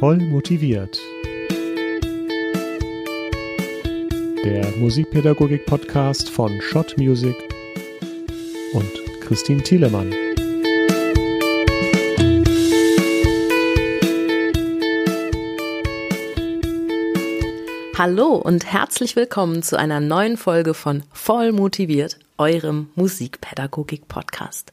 Voll motiviert. Der Musikpädagogik-Podcast von Schott Music und Christine Thielemann. Hallo und herzlich willkommen zu einer neuen Folge von Voll motiviert, eurem Musikpädagogik-Podcast.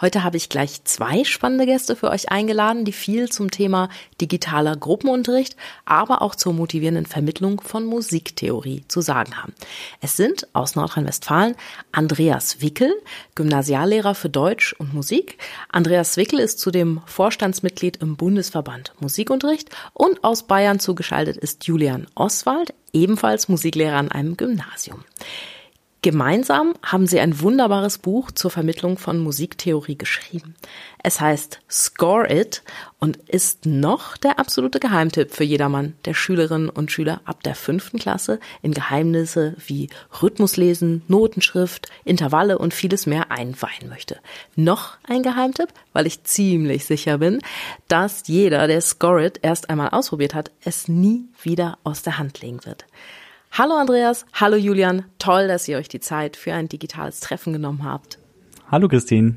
Heute habe ich gleich zwei spannende Gäste für euch eingeladen, die viel zum Thema digitaler Gruppenunterricht, aber auch zur motivierenden Vermittlung von Musiktheorie zu sagen haben. Es sind aus Nordrhein-Westfalen Andreas Wickel, Gymnasiallehrer für Deutsch und Musik. Andreas Wickel ist zudem Vorstandsmitglied im Bundesverband Musikunterricht und aus Bayern zugeschaltet ist Julian Oswald, ebenfalls Musiklehrer an einem Gymnasium. Gemeinsam haben sie ein wunderbares Buch zur Vermittlung von Musiktheorie geschrieben. Es heißt Score It und ist noch der absolute Geheimtipp für jedermann, der Schülerinnen und Schüler ab der fünften Klasse in Geheimnisse wie Rhythmuslesen, Notenschrift, Intervalle und vieles mehr einweihen möchte. Noch ein Geheimtipp, weil ich ziemlich sicher bin, dass jeder, der Score It erst einmal ausprobiert hat, es nie wieder aus der Hand legen wird. Hallo Andreas, hallo Julian, toll, dass ihr euch die Zeit für ein digitales Treffen genommen habt. Hallo Christine.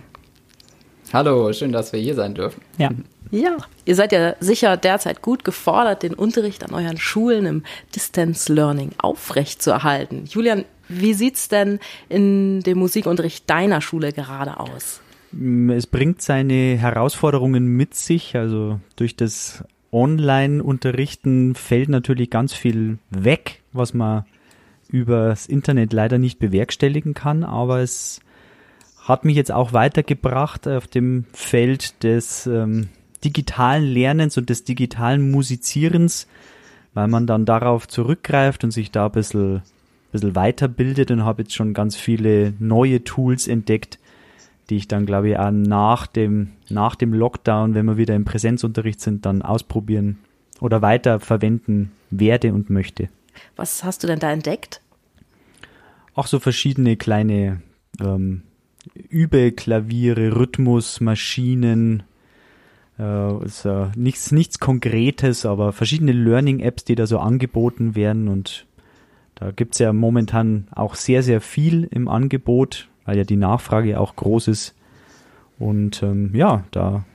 Hallo, schön, dass wir hier sein dürfen. Ja. Ja, ihr seid ja sicher derzeit gut gefordert, den Unterricht an euren Schulen im Distance Learning aufrechtzuerhalten. Julian, wie sieht's denn in dem Musikunterricht deiner Schule gerade aus? Es bringt seine Herausforderungen mit sich, also durch das Online-Unterrichten fällt natürlich ganz viel weg, was man übers Internet leider nicht bewerkstelligen kann, aber es hat mich jetzt auch weitergebracht auf dem Feld des ähm, digitalen Lernens und des digitalen Musizierens, weil man dann darauf zurückgreift und sich da ein bisschen, bisschen weiterbildet und habe jetzt schon ganz viele neue Tools entdeckt, die ich dann, glaube ich, auch nach dem, nach dem Lockdown, wenn wir wieder im Präsenzunterricht sind, dann ausprobieren oder weiter verwenden werde und möchte. Was hast du denn da entdeckt? Auch so verschiedene kleine ähm, Übeklaviere, Rhythmus, Maschinen, äh, also nichts, nichts Konkretes, aber verschiedene Learning-Apps, die da so angeboten werden und da gibt es ja momentan auch sehr, sehr viel im Angebot, weil ja die Nachfrage auch groß ist. Und ähm, ja, da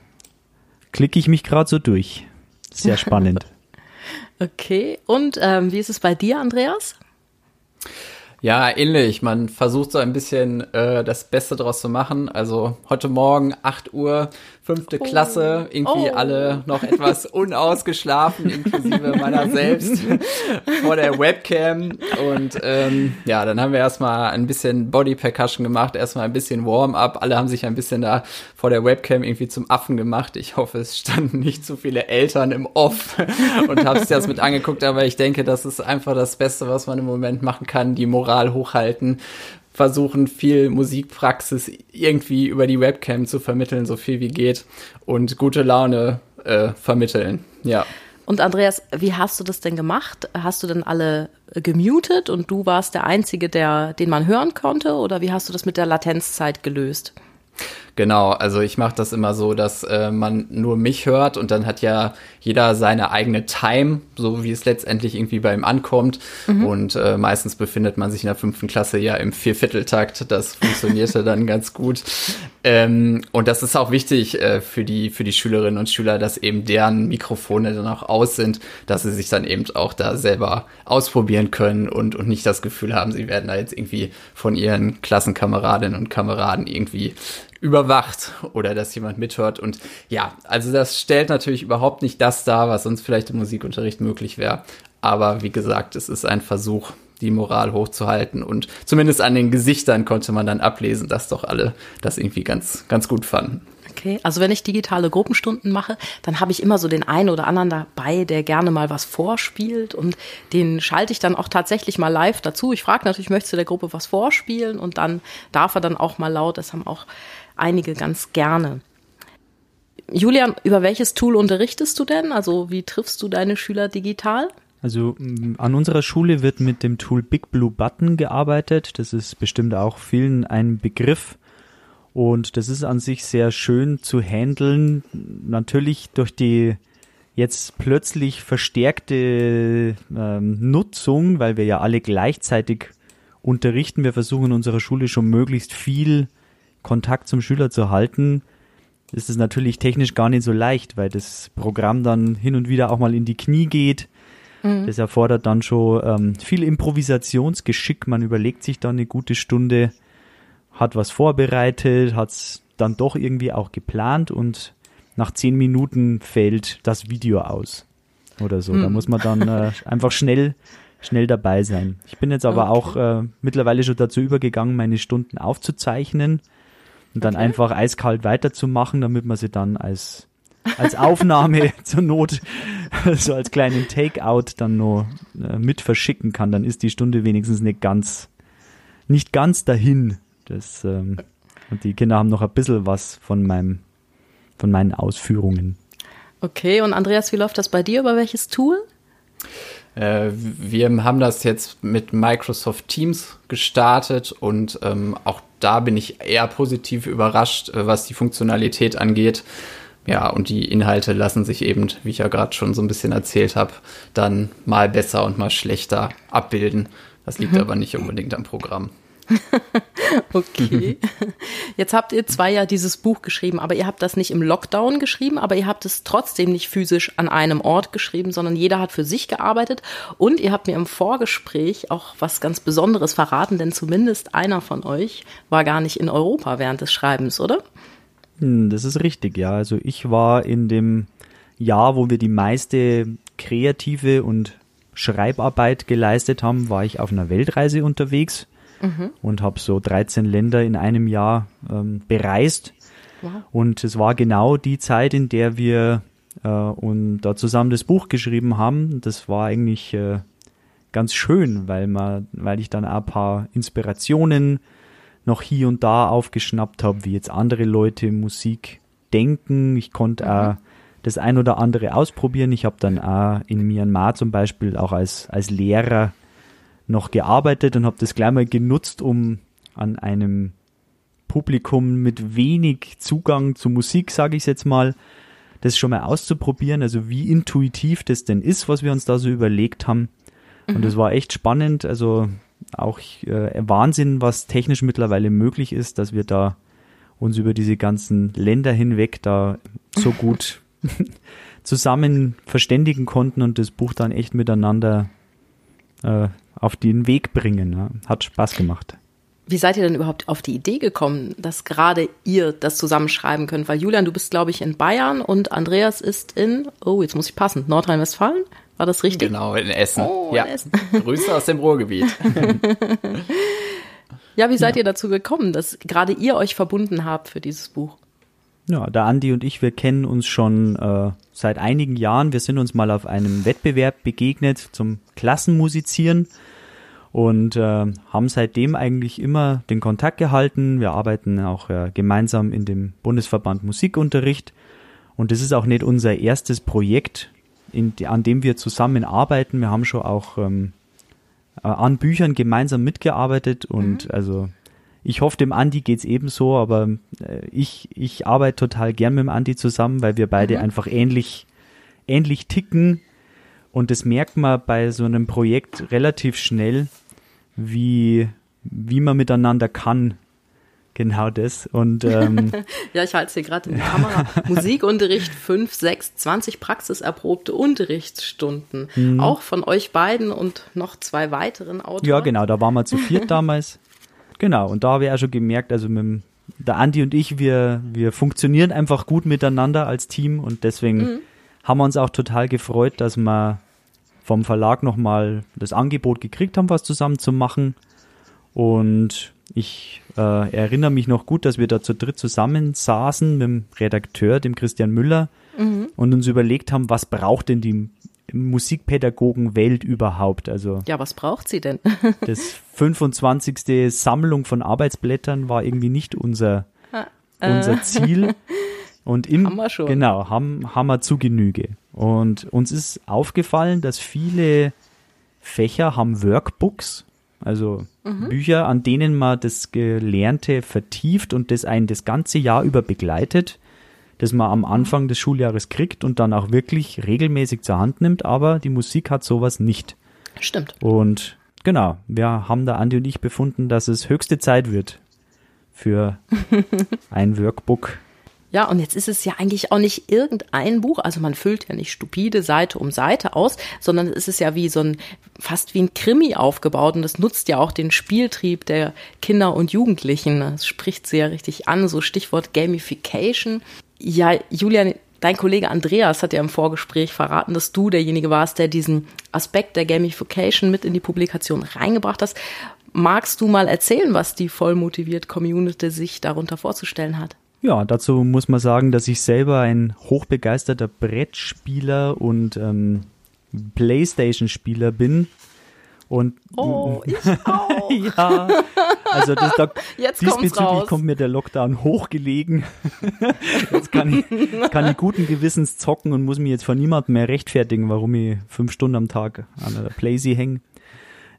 klicke ich mich gerade so durch. Sehr spannend. okay, und ähm, wie ist es bei dir, Andreas? Ja, ähnlich. Man versucht so ein bisschen äh, das Beste draus zu machen. Also heute Morgen 8 Uhr, fünfte oh. Klasse, irgendwie oh. alle noch etwas unausgeschlafen, inklusive meiner selbst, vor der Webcam. Und ähm, ja, dann haben wir erstmal ein bisschen Body Percussion gemacht, erstmal ein bisschen Warm-up. Alle haben sich ein bisschen da vor der Webcam irgendwie zum Affen gemacht. Ich hoffe, es standen nicht zu viele Eltern im Off und haben sich das mit angeguckt, aber ich denke, das ist einfach das Beste, was man im Moment machen kann, die Moral Moral hochhalten, versuchen viel Musikpraxis irgendwie über die Webcam zu vermitteln, so viel wie geht und gute Laune äh, vermitteln. Ja. Und Andreas, wie hast du das denn gemacht? Hast du denn alle gemutet und du warst der Einzige, der, den man hören konnte? Oder wie hast du das mit der Latenzzeit gelöst? Genau, also ich mache das immer so, dass äh, man nur mich hört und dann hat ja jeder seine eigene Time, so wie es letztendlich irgendwie bei ihm ankommt. Mhm. Und äh, meistens befindet man sich in der fünften Klasse ja im Viervierteltakt. Das funktionierte dann ganz gut. Ähm, und das ist auch wichtig äh, für die für die Schülerinnen und Schüler, dass eben deren Mikrofone dann auch aus sind, dass sie sich dann eben auch da selber ausprobieren können und und nicht das Gefühl haben, sie werden da jetzt irgendwie von ihren Klassenkameradinnen und Kameraden irgendwie überwacht oder dass jemand mithört. Und ja, also das stellt natürlich überhaupt nicht das dar, was sonst vielleicht im Musikunterricht möglich wäre. Aber wie gesagt, es ist ein Versuch, die Moral hochzuhalten. Und zumindest an den Gesichtern konnte man dann ablesen, dass doch alle das irgendwie ganz, ganz gut fanden. Okay, also wenn ich digitale Gruppenstunden mache, dann habe ich immer so den einen oder anderen dabei, der gerne mal was vorspielt und den schalte ich dann auch tatsächlich mal live dazu. Ich frage natürlich, möchtest du der Gruppe was vorspielen und dann darf er dann auch mal laut, das haben auch einige ganz gerne. Julian, über welches Tool unterrichtest du denn? Also wie triffst du deine Schüler digital? Also mm, an unserer Schule wird mit dem Tool Big Blue Button gearbeitet. Das ist bestimmt auch vielen ein Begriff. Und das ist an sich sehr schön zu handeln. Natürlich durch die jetzt plötzlich verstärkte ähm, Nutzung, weil wir ja alle gleichzeitig unterrichten. Wir versuchen in unserer Schule schon möglichst viel Kontakt zum Schüler zu halten. ist es natürlich technisch gar nicht so leicht, weil das Programm dann hin und wieder auch mal in die Knie geht. Mhm. Das erfordert dann schon ähm, viel Improvisationsgeschick. Man überlegt sich dann eine gute Stunde, hat was vorbereitet, hat es dann doch irgendwie auch geplant und nach zehn Minuten fällt das Video aus oder so. Mhm. Da muss man dann äh, einfach schnell schnell dabei sein. Ich bin jetzt aber okay. auch äh, mittlerweile schon dazu übergegangen, meine Stunden aufzuzeichnen und dann okay. einfach eiskalt weiterzumachen, damit man sie dann als als Aufnahme zur Not so als kleinen Takeout dann nur äh, mit verschicken kann, dann ist die Stunde wenigstens nicht ganz nicht ganz dahin. Das ähm, und die Kinder haben noch ein bisschen was von meinem von meinen Ausführungen. Okay, und Andreas, wie läuft das bei dir? Über welches Tool? Äh, wir haben das jetzt mit Microsoft Teams gestartet und ähm, auch da bin ich eher positiv überrascht, äh, was die Funktionalität angeht. Ja, und die Inhalte lassen sich eben, wie ich ja gerade schon so ein bisschen erzählt habe, dann mal besser und mal schlechter abbilden. Das liegt mhm. aber nicht unbedingt am Programm. okay. Jetzt habt ihr zwei ja dieses Buch geschrieben, aber ihr habt das nicht im Lockdown geschrieben, aber ihr habt es trotzdem nicht physisch an einem Ort geschrieben, sondern jeder hat für sich gearbeitet und ihr habt mir im Vorgespräch auch was ganz Besonderes verraten, denn zumindest einer von euch war gar nicht in Europa während des Schreibens, oder? Hm, das ist richtig, ja. Also ich war in dem Jahr, wo wir die meiste kreative und Schreibarbeit geleistet haben, war ich auf einer Weltreise unterwegs mhm. und habe so 13 Länder in einem Jahr ähm, bereist. Wow. Und es war genau die Zeit, in der wir äh, und da zusammen das Buch geschrieben haben. Das war eigentlich äh, ganz schön, weil man, weil ich dann auch ein paar Inspirationen noch hier und da aufgeschnappt habe, wie jetzt andere Leute Musik denken. Ich konnte mhm. auch das ein oder andere ausprobieren. Ich habe dann auch in Myanmar zum Beispiel auch als, als Lehrer noch gearbeitet und habe das gleich mal genutzt, um an einem Publikum mit wenig Zugang zu Musik, sage ich jetzt mal, das schon mal auszuprobieren, also wie intuitiv das denn ist, was wir uns da so überlegt haben. Mhm. Und das war echt spannend, also auch äh, Wahnsinn, was technisch mittlerweile möglich ist, dass wir da uns über diese ganzen Länder hinweg da so gut zusammen verständigen konnten und das Buch dann echt miteinander äh, auf den Weg bringen. Ja. Hat Spaß gemacht. Wie seid ihr denn überhaupt auf die Idee gekommen, dass gerade ihr das zusammenschreiben könnt? Weil Julian, du bist, glaube ich, in Bayern und Andreas ist in, oh, jetzt muss ich passen, Nordrhein-Westfalen? War das richtig? Genau, in Essen. Oh, ja. In Essen. Grüße aus dem Ruhrgebiet. ja, wie seid ja. ihr dazu gekommen, dass gerade ihr euch verbunden habt für dieses Buch? Ja, der Andi und ich, wir kennen uns schon äh, seit einigen Jahren. Wir sind uns mal auf einem Wettbewerb begegnet zum Klassenmusizieren und äh, haben seitdem eigentlich immer den Kontakt gehalten. Wir arbeiten auch äh, gemeinsam in dem Bundesverband Musikunterricht und das ist auch nicht unser erstes Projekt, in, an dem wir zusammen arbeiten. Wir haben schon auch ähm, äh, an Büchern gemeinsam mitgearbeitet und mhm. also ich hoffe, dem Andi geht's ebenso, aber äh, ich, ich arbeite total gern mit dem Andi zusammen, weil wir beide mhm. einfach ähnlich, ähnlich ticken. Und das merkt man bei so einem Projekt relativ schnell, wie, wie man miteinander kann. Genau das. Und ähm, ja, ich halte es hier gerade in die Kamera. Musikunterricht 5, 6, 20 praxiserprobte Unterrichtsstunden. Mhm. Auch von euch beiden und noch zwei weiteren Autoren. Ja, genau, da waren wir zu viert damals. Genau, und da habe ich auch schon gemerkt, also mit dem, der Andi und ich, wir, wir funktionieren einfach gut miteinander als Team und deswegen mhm. haben wir uns auch total gefreut, dass wir vom Verlag nochmal das Angebot gekriegt haben, was zusammen zu machen. Und ich äh, erinnere mich noch gut, dass wir da zu dritt zusammen saßen mit dem Redakteur, dem Christian Müller, mhm. und uns überlegt haben, was braucht denn die Musikpädagogenwelt überhaupt. Also ja, was braucht sie denn? das 25. Sammlung von Arbeitsblättern war irgendwie nicht unser, ah, unser äh. Ziel. Und im, haben wir schon. Genau, haben, haben wir zu Genüge. Und uns ist aufgefallen, dass viele Fächer haben Workbooks, also mhm. Bücher, an denen man das Gelernte vertieft und das einen das ganze Jahr über begleitet. Das man am Anfang des Schuljahres kriegt und dann auch wirklich regelmäßig zur Hand nimmt, aber die Musik hat sowas nicht. Stimmt. Und genau, wir haben da Andi und ich befunden, dass es höchste Zeit wird für ein Workbook. Ja, und jetzt ist es ja eigentlich auch nicht irgendein Buch, also man füllt ja nicht stupide Seite um Seite aus, sondern es ist ja wie so ein, fast wie ein Krimi aufgebaut und das nutzt ja auch den Spieltrieb der Kinder und Jugendlichen. Das spricht sehr richtig an, so Stichwort Gamification. Ja, Julian, dein Kollege Andreas hat ja im Vorgespräch verraten, dass du derjenige warst, der diesen Aspekt der Gamification mit in die Publikation reingebracht hast. Magst du mal erzählen, was die vollmotiviert Community sich darunter vorzustellen hat? Ja, dazu muss man sagen, dass ich selber ein hochbegeisterter Brettspieler und ähm, Playstation-Spieler bin. Und oh, ich auch. ja, also das, da, Jetzt diesbezüglich raus. kommt mir der Lockdown hochgelegen. Jetzt kann ich, kann ich guten Gewissens zocken und muss mich jetzt vor niemandem mehr rechtfertigen, warum ich fünf Stunden am Tag an der Playsee hänge.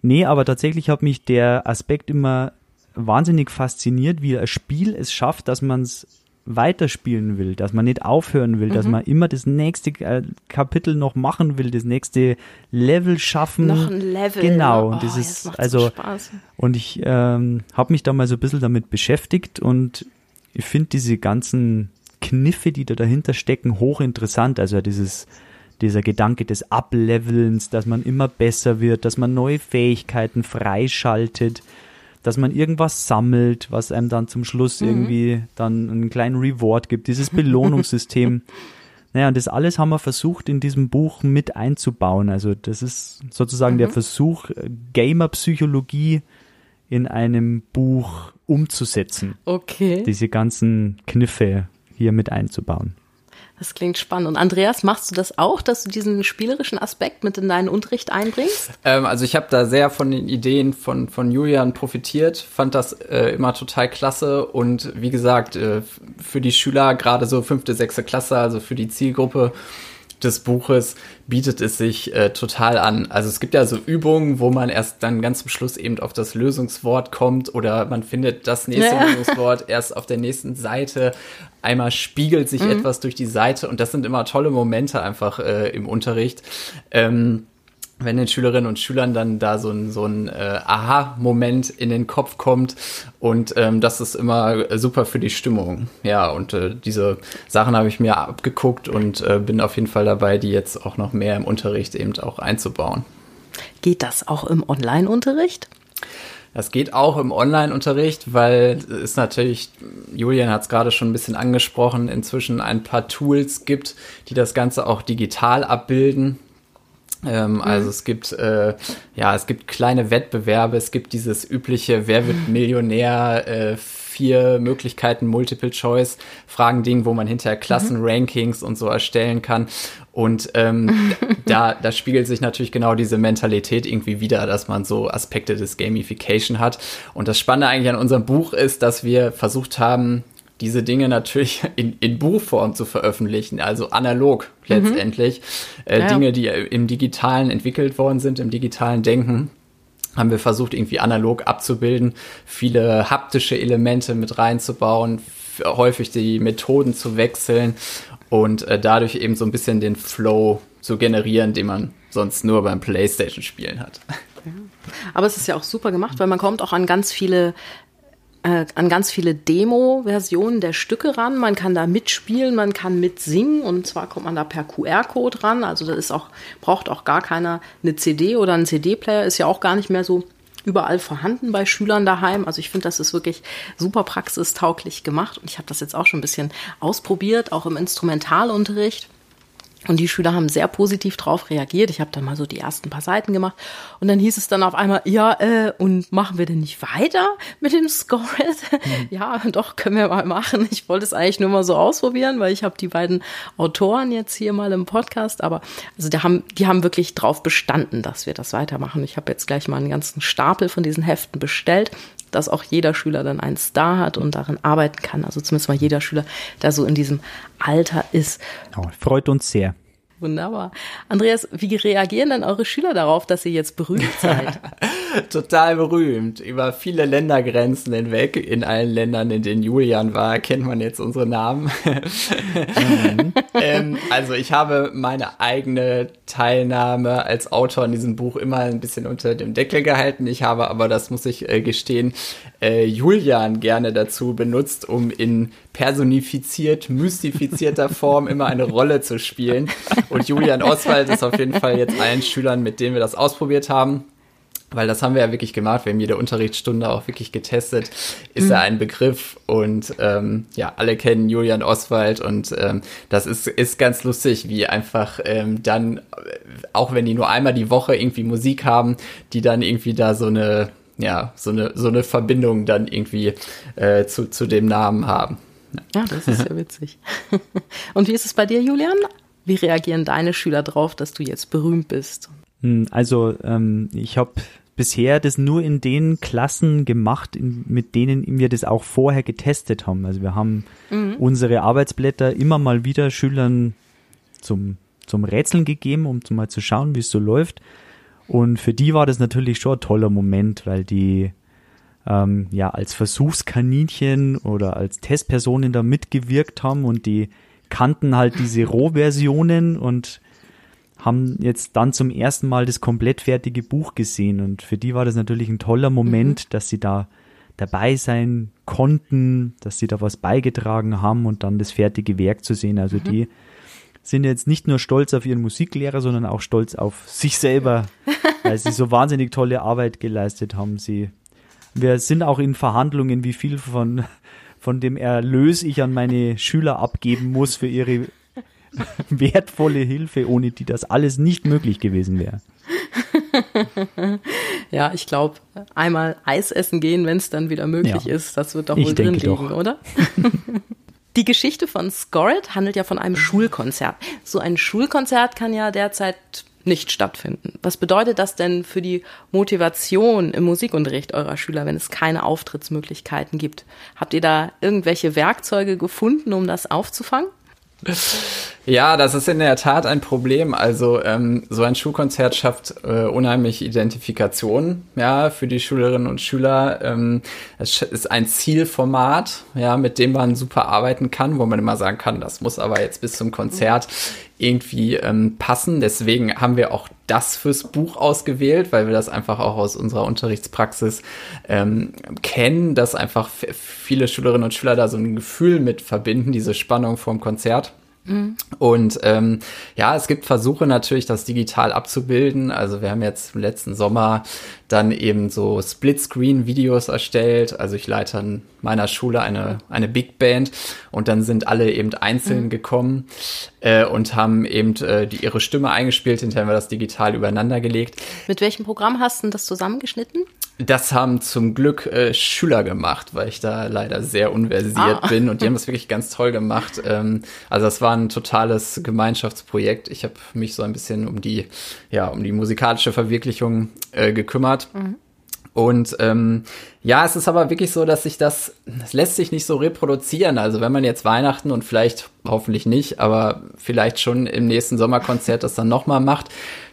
Nee, aber tatsächlich hat mich der Aspekt immer wahnsinnig fasziniert, wie ein Spiel es schafft, dass man es weiterspielen will, dass man nicht aufhören will, dass man immer das nächste äh, Kapitel noch machen will, das nächste Level schaffen. Noch ein Level. Genau, und das Oh, ist also so Spaß. und ich ähm, habe mich da mal so ein bisschen damit beschäftigt und ich finde diese ganzen Kniffe, die da dahinter stecken, hochinteressant. Also dieses, dieser Gedanke des Ablevelns, dass man immer besser wird, dass man neue Fähigkeiten freischaltet, dass man irgendwas sammelt, was einem dann zum Schluss irgendwie dann einen kleinen Reward gibt, dieses Belohnungssystem. Naja, und das alles haben wir versucht in diesem Buch mit einzubauen. Also das ist sozusagen der Versuch, äh, Gamer-Psychologie in einem Buch umzusetzen. Okay. Diese ganzen Kniffe hier mit einzubauen. Das klingt spannend. Und Andreas, machst du das auch, dass du diesen spielerischen Aspekt mit in deinen Unterricht einbringst? Ähm, also ich habe da sehr von den Ideen von, von Julian profitiert, fand das äh, immer total klasse und wie gesagt, äh, für die Schüler, gerade so fünfte, sechste Klasse, also für die Zielgruppe des Buches, bietet es sich äh, total an. Also es gibt ja so Übungen, wo man erst dann ganz zum Schluss eben auf das Lösungswort kommt oder man findet das nächste Ja. Lösungswort erst auf der nächsten Seite. Einmal spiegelt sich etwas durch die Seite und das sind immer tolle Momente einfach äh, im Unterricht. Ähm, wenn den Schülerinnen und Schülern dann da so ein, so ein äh, Aha-Moment in den Kopf kommt und ähm, das ist immer super für die Stimmung. Ja, und äh, diese Sachen habe ich mir abgeguckt und äh, bin auf jeden Fall dabei, die jetzt auch noch mehr im Unterricht eben auch einzubauen. Geht das auch im Online-Unterricht? Das geht auch im Online-Unterricht, weil es natürlich, Julian hat es gerade schon ein bisschen angesprochen, inzwischen ein paar Tools gibt, die das Ganze auch digital abbilden. Ähm, Also es gibt äh, ja es gibt kleine Wettbewerbe, es gibt dieses übliche Wer wird Millionär, äh, vier Möglichkeiten Multiple Choice Fragen Ding, wo man hinterher Klassenrankings und so erstellen kann. Und ähm, da, da spiegelt sich natürlich genau diese Mentalität irgendwie wieder, dass man so Aspekte des Gamification hat. Und das Spannende eigentlich an unserem Buch ist, dass wir versucht haben, diese Dinge natürlich in, in Buchform zu veröffentlichen, also analog letztendlich. Äh, Ja. Dinge, die im Digitalen entwickelt worden sind, im digitalen Denken, haben wir versucht, irgendwie analog abzubilden, viele haptische Elemente mit reinzubauen, häufig die Methoden zu wechseln und äh, dadurch eben so ein bisschen den Flow zu generieren, den man sonst nur beim Playstation-Spielen hat. Aber es ist ja auch super gemacht, weil man kommt auch an ganz viele äh, an ganz viele Demo-Versionen der Stücke ran. Man kann da mitspielen, man kann mitsingen und zwar kommt man da per QR-Code ran. Also das ist auch, braucht auch gar keiner eine CD oder einen CD-Player, ist ja auch gar nicht mehr so überall vorhanden bei Schülern daheim. Also ich finde, das ist wirklich super praxistauglich gemacht und ich habe das jetzt auch schon ein bisschen ausprobiert, auch im Instrumentalunterricht. Und die Schüler haben sehr positiv drauf reagiert. Ich habe dann mal so die ersten paar Seiten gemacht. Und dann hieß es dann auf einmal, ja, äh, und machen wir denn nicht weiter mit dem Score? ja, doch, können wir mal machen. Ich wollte es eigentlich nur mal so ausprobieren, weil ich habe die beiden Autoren jetzt hier mal im Podcast. Aber also die haben, die haben wirklich drauf bestanden, dass wir das weitermachen. Ich habe jetzt gleich mal einen ganzen Stapel von diesen Heften bestellt dass auch jeder Schüler dann einen Star hat und darin arbeiten kann. Also zumindest mal jeder Schüler, der so in diesem Alter ist. Oh, freut uns sehr. Wunderbar. Andreas, wie reagieren denn eure Schüler darauf, dass ihr jetzt berühmt seid? total berühmt. Über viele Ländergrenzen hinweg. In allen Ländern, in denen Julian war, kennt man jetzt unsere Namen. Mhm. ähm, also ich habe meine eigene Teilnahme als Autor in diesem Buch immer ein bisschen unter dem Deckel gehalten. Ich habe aber, das muss ich äh, gestehen, äh, Julian gerne dazu benutzt, um in personifiziert, mystifizierter Form immer eine Rolle zu spielen. Und Julian Oswald ist auf jeden Fall jetzt allen Schülern, mit denen wir das ausprobiert haben, weil das haben wir ja wirklich gemacht, wir haben jede Unterrichtsstunde auch wirklich getestet, ist mhm. er ein Begriff und ähm, ja, alle kennen Julian Oswald und ähm, das ist, ist ganz lustig, wie einfach ähm, dann, auch wenn die nur einmal die Woche irgendwie Musik haben, die dann irgendwie da so eine, ja, so eine, so eine Verbindung dann irgendwie äh, zu, zu dem Namen haben. Ja, das ist ja witzig. Und wie ist es bei dir, Julian? Wie reagieren deine Schüler drauf, dass du jetzt berühmt bist? Hm, also ähm, ich habe bisher das nur in den Klassen gemacht, in, mit denen wir das auch vorher getestet haben. Also wir haben mhm. unsere Arbeitsblätter immer mal wieder Schülern zum, zum Rätseln gegeben, um mal zu schauen, wie es so läuft. Und für die war das natürlich schon ein toller Moment, weil die ähm, ja als Versuchskaninchen oder als Testpersonen da mitgewirkt haben und die kannten halt diese Rohversionen und haben jetzt dann zum ersten Mal das komplett fertige Buch gesehen und für die war das natürlich ein toller Moment, mhm. dass sie da dabei sein konnten, dass sie da was beigetragen haben und dann das fertige Werk zu sehen. Also mhm. die sind jetzt nicht nur stolz auf ihren Musiklehrer, sondern auch stolz auf sich selber, weil sie so wahnsinnig tolle Arbeit geleistet haben. Sie, wir sind auch in Verhandlungen, wie viel von, von dem Erlös ich an meine Schüler abgeben muss für ihre wertvolle Hilfe, ohne die das alles nicht möglich gewesen wäre. ja, ich glaube, einmal Eis essen gehen, wenn es dann wieder möglich ja. ist, das wird doch wohl drin liegen, oder? Die Geschichte von Scored handelt ja von einem Schulkonzert. So ein Schulkonzert kann ja derzeit nicht stattfinden. Was bedeutet das denn für die Motivation im Musikunterricht eurer Schüler, wenn es keine Auftrittsmöglichkeiten gibt? Habt ihr da irgendwelche Werkzeuge gefunden, um das aufzufangen? Ja, das ist in der Tat ein Problem. Also ähm, so ein Schulkonzert schafft äh, unheimlich Identifikation, ja, für die Schülerinnen und Schüler. Ähm, es ist ein Zielformat, ja, mit dem man super arbeiten kann, wo man immer sagen kann, das muss aber jetzt bis zum Konzert irgendwie ähm, passen. Deswegen haben wir auch das fürs Buch ausgewählt, weil wir das einfach auch aus unserer Unterrichtspraxis ähm, kennen, dass einfach viele Schülerinnen und Schüler da so ein Gefühl mit verbinden, diese Spannung vorm Konzert. Mhm. Und ähm, ja, es gibt Versuche natürlich, das digital abzubilden. Also wir haben jetzt im letzten Sommer dann eben so Splitscreen-Videos erstellt. Also ich leite an meiner Schule eine, eine Big Band und dann sind alle eben einzeln mhm. gekommen äh, und haben eben äh, die, ihre Stimme eingespielt, hinterher haben wir das digital übereinander gelegt. Mit welchem Programm hast du das zusammengeschnitten? Das haben zum Glück äh, Schüler gemacht, weil ich da leider sehr unversiert ah. bin und die haben das wirklich ganz toll gemacht. Ähm, also das war ein totales Gemeinschaftsprojekt. Ich habe mich so ein bisschen um die, ja, um die musikalische Verwirklichung äh, gekümmert. Mhm. Und ähm, ja, es ist aber wirklich so, dass sich das, das lässt sich nicht so reproduzieren. Also wenn man jetzt Weihnachten und vielleicht hoffentlich nicht, aber vielleicht schon im nächsten Sommerkonzert das dann nochmal macht,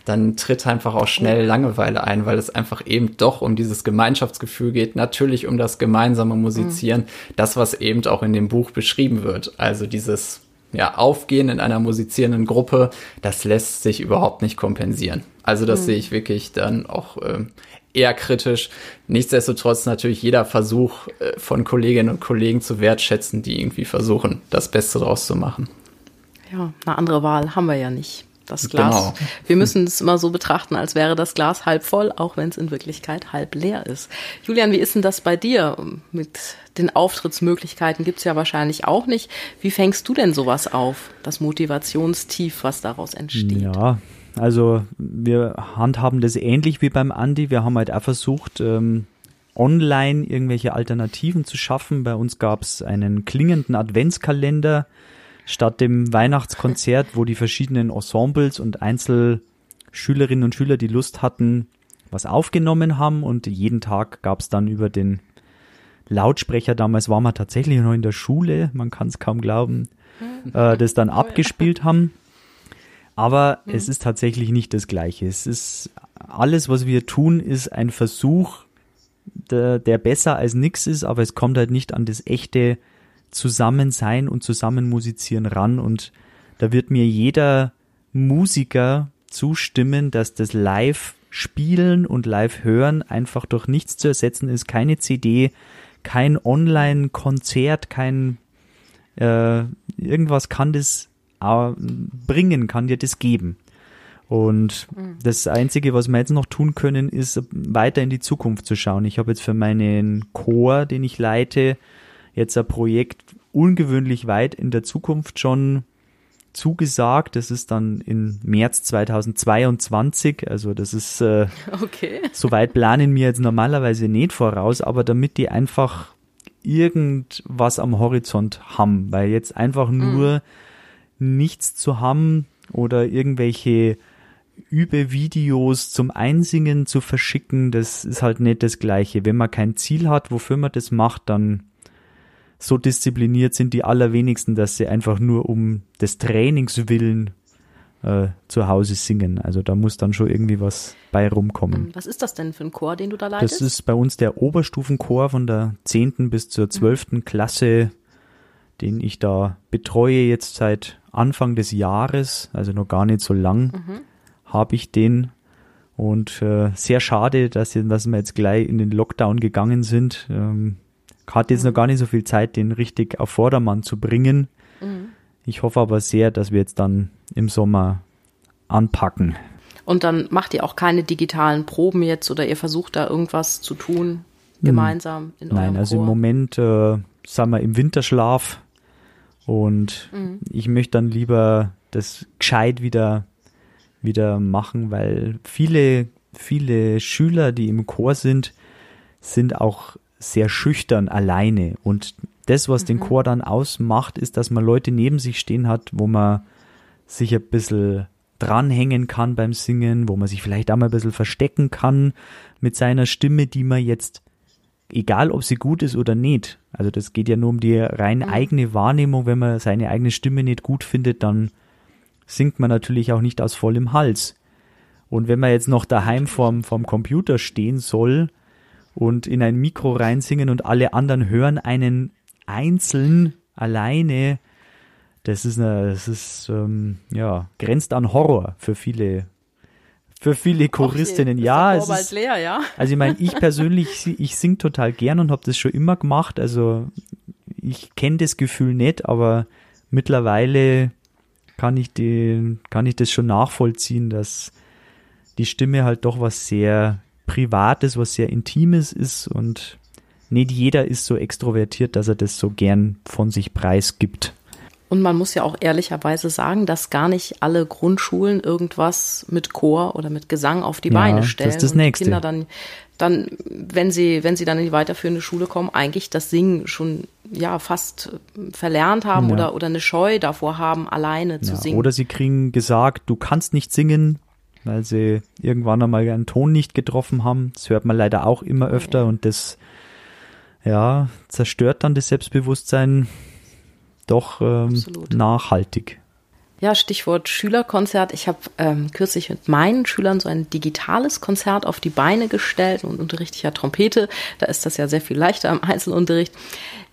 dann tritt einfach auch schnell Langeweile ein, weil es einfach eben doch um dieses Gemeinschaftsgefühl geht, natürlich um das gemeinsame Musizieren, mhm. das, was eben auch in dem Buch beschrieben wird. Also dieses ja, Aufgehen in einer musizierenden Gruppe, das lässt sich überhaupt nicht kompensieren. Also das mhm. sehe ich wirklich dann auch äh, eher kritisch. Nichtsdestotrotz natürlich jeder Versuch äh, von Kolleginnen und Kollegen zu wertschätzen, die irgendwie versuchen, das Beste draus zu machen. Ja, eine andere Wahl haben wir ja nicht. Das Glas. Genau. Wir müssen es immer so betrachten, als wäre das Glas halb voll, auch wenn es in Wirklichkeit halb leer ist. Julian, wie ist denn das bei dir? Mit den Auftrittsmöglichkeiten gibt es ja wahrscheinlich auch nicht. Wie fängst du denn sowas auf? Das Motivationstief, was daraus entsteht? Ja, also wir handhaben das ähnlich wie beim Andi. Wir haben halt auch versucht, ähm, online irgendwelche Alternativen zu schaffen. Bei uns gab es einen klingenden Adventskalender statt dem Weihnachtskonzert, wo die verschiedenen Ensembles und Einzelschülerinnen und Schüler, die Lust hatten, was aufgenommen haben und jeden Tag gab es dann über den Lautsprecher, damals waren wir tatsächlich noch in der Schule, man kann es kaum glauben, äh, das dann abgespielt haben. Aber mhm. es ist tatsächlich nicht das Gleiche. Es ist alles, was wir tun, ist ein Versuch, der, der besser als nix ist, aber es kommt halt nicht an das echte Zusammensein und Zusammenmusizieren ran. Und da wird mir jeder Musiker zustimmen, dass das Live-Spielen und Live-Hören einfach durch nichts zu ersetzen ist. Keine CD, kein Online-Konzert, kein äh, irgendwas kann das bringen, kann dir das geben. Und mhm. das Einzige, was wir jetzt noch tun können, ist weiter in die Zukunft zu schauen. Ich habe jetzt für meinen Chor, den ich leite, jetzt ein Projekt ungewöhnlich weit in der Zukunft schon zugesagt. Das ist dann im März 2022. Also das ist äh, okay. Soweit planen wir jetzt normalerweise nicht voraus, aber damit die einfach irgendwas am Horizont haben, weil jetzt einfach mhm. nur mhm. Nichts zu haben oder irgendwelche Übevideos zum Einsingen zu verschicken, das ist halt nicht das Gleiche. Wenn man kein Ziel hat, wofür man das macht, dann so diszipliniert sind die allerwenigsten, dass sie einfach nur um des Trainings willen äh, zu Hause singen. Also da muss dann schon irgendwie was bei rumkommen. Was ist das denn für ein Chor, den du da leitest? Das ist bei uns der Oberstufenchor von der 10. bis zur 12. Mhm. Klasse, den ich da betreue jetzt seit Anfang des Jahres, also noch gar nicht so lang, mhm. habe ich den. Und äh, sehr schade, dass, dass wir jetzt gleich in den Lockdown gegangen sind. Ähm, hatte jetzt mhm. noch gar nicht so viel Zeit, den richtig auf Vordermann zu bringen. Mhm. Ich hoffe aber sehr, dass wir jetzt dann im Sommer anpacken. Und dann macht ihr auch keine digitalen Proben jetzt oder ihr versucht da irgendwas zu tun gemeinsam in eurem Nein, also Chor? im Moment äh, sind wir im Winterschlaf und mhm. ich möchte dann lieber das gescheit wieder wieder machen, weil viele viele Schüler, die im Chor sind, sind auch sehr schüchtern alleine. Und das, was mhm. den Chor dann ausmacht, ist, dass man Leute neben sich stehen hat, wo man sich ein bisschen dranhängen kann beim Singen, wo man sich vielleicht auch mal ein bisschen verstecken kann mit seiner Stimme, die man jetzt, egal ob sie gut ist oder nicht, also das geht ja nur um die rein mhm. eigene Wahrnehmung, wenn man seine eigene Stimme nicht gut findet, dann singt man natürlich auch nicht aus vollem Hals. Und wenn man jetzt noch daheim vorm, vorm Computer stehen soll, und in ein Mikro reinsingen und alle anderen hören einen einzeln alleine. Das ist eine, das ist ähm, ja grenzt an Horror für viele für viele Choristinnen. ja, es ist, leer, ja. Also ich meine, ich persönlich, ich sing total gern und habe das schon immer gemacht. Also ich kenne das Gefühl nicht, aber mittlerweile kann ich den, kann ich das schon nachvollziehen, dass die Stimme halt doch was sehr Privates, was sehr Intimes ist und nicht jeder ist so extrovertiert, dass er das so gern von sich preisgibt. Und man muss ja auch ehrlicherweise sagen, dass gar nicht alle Grundschulen irgendwas mit Chor oder mit Gesang auf die ja, Beine stellen. Das ist das Nächste. Kinder dann, dann, wenn sie, wenn sie dann in die weiterführende Schule kommen, eigentlich das Singen schon ja fast verlernt haben ja. oder, oder eine Scheu davor haben, alleine zu ja, singen. Oder sie kriegen gesagt, du kannst nicht singen, weil sie irgendwann einmal einen Ton nicht getroffen haben. Das hört man leider auch immer öfter und das ja, zerstört dann das Selbstbewusstsein doch ähm, nachhaltig. Ja, Stichwort Schülerkonzert. Ich habe ähm, kürzlich mit meinen Schülern so ein digitales Konzert auf die Beine gestellt und unterrichte ich ja Trompete. Da ist das ja sehr viel leichter im Einzelunterricht.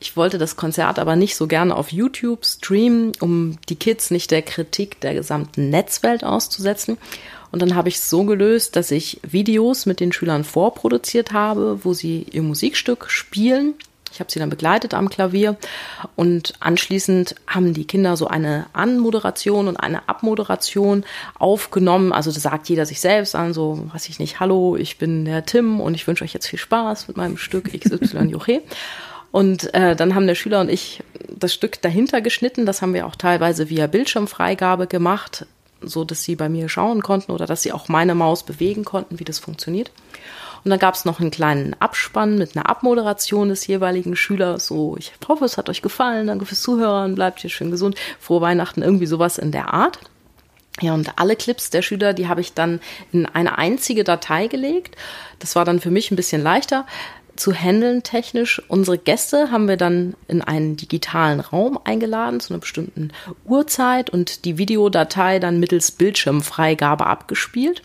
Ich wollte das Konzert aber nicht so gerne auf YouTube streamen, um die Kids nicht der Kritik der gesamten Netzwelt auszusetzen. Und dann habe ich es so gelöst, dass ich Videos mit den Schülern vorproduziert habe, wo sie ihr Musikstück spielen. Ich habe sie dann begleitet am Klavier und anschließend haben die Kinder so eine Anmoderation und eine Abmoderation aufgenommen. Also da sagt jeder sich selbst an, so weiß ich nicht, hallo, ich bin der Tim und ich wünsche euch jetzt viel Spaß mit meinem Stück XY Joche. Und äh, dann haben der Schüler und ich das Stück dahinter geschnitten. Das haben wir auch teilweise via Bildschirmfreigabe gemacht so dass sie bei mir schauen konnten oder dass sie auch meine Maus bewegen konnten, wie das funktioniert. Und dann gab es noch einen kleinen Abspann mit einer Abmoderation des jeweiligen Schülers. So, ich hoffe, es hat euch gefallen. Danke fürs Zuhören. Bleibt hier schön gesund. Frohe Weihnachten. Irgendwie sowas in der Art. Ja, und alle Clips der Schüler, die habe ich dann in eine einzige Datei gelegt. Das war dann für mich ein bisschen leichter. zu handeln technisch. Unsere Gäste haben wir dann in einen digitalen Raum eingeladen zu einer bestimmten Uhrzeit und die Videodatei dann mittels Bildschirmfreigabe abgespielt.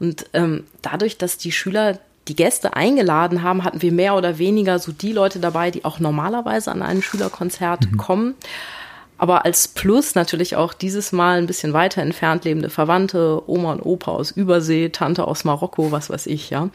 Und ähm, dadurch, dass die Schüler die Gäste eingeladen haben, hatten wir mehr oder weniger so die Leute dabei, die auch normalerweise an ein Schülerkonzert mhm. kommen. Aber als Plus natürlich auch dieses Mal ein bisschen weiter entfernt lebende Verwandte, Oma und Opa aus Übersee, Tante aus Marokko, was weiß ich, ja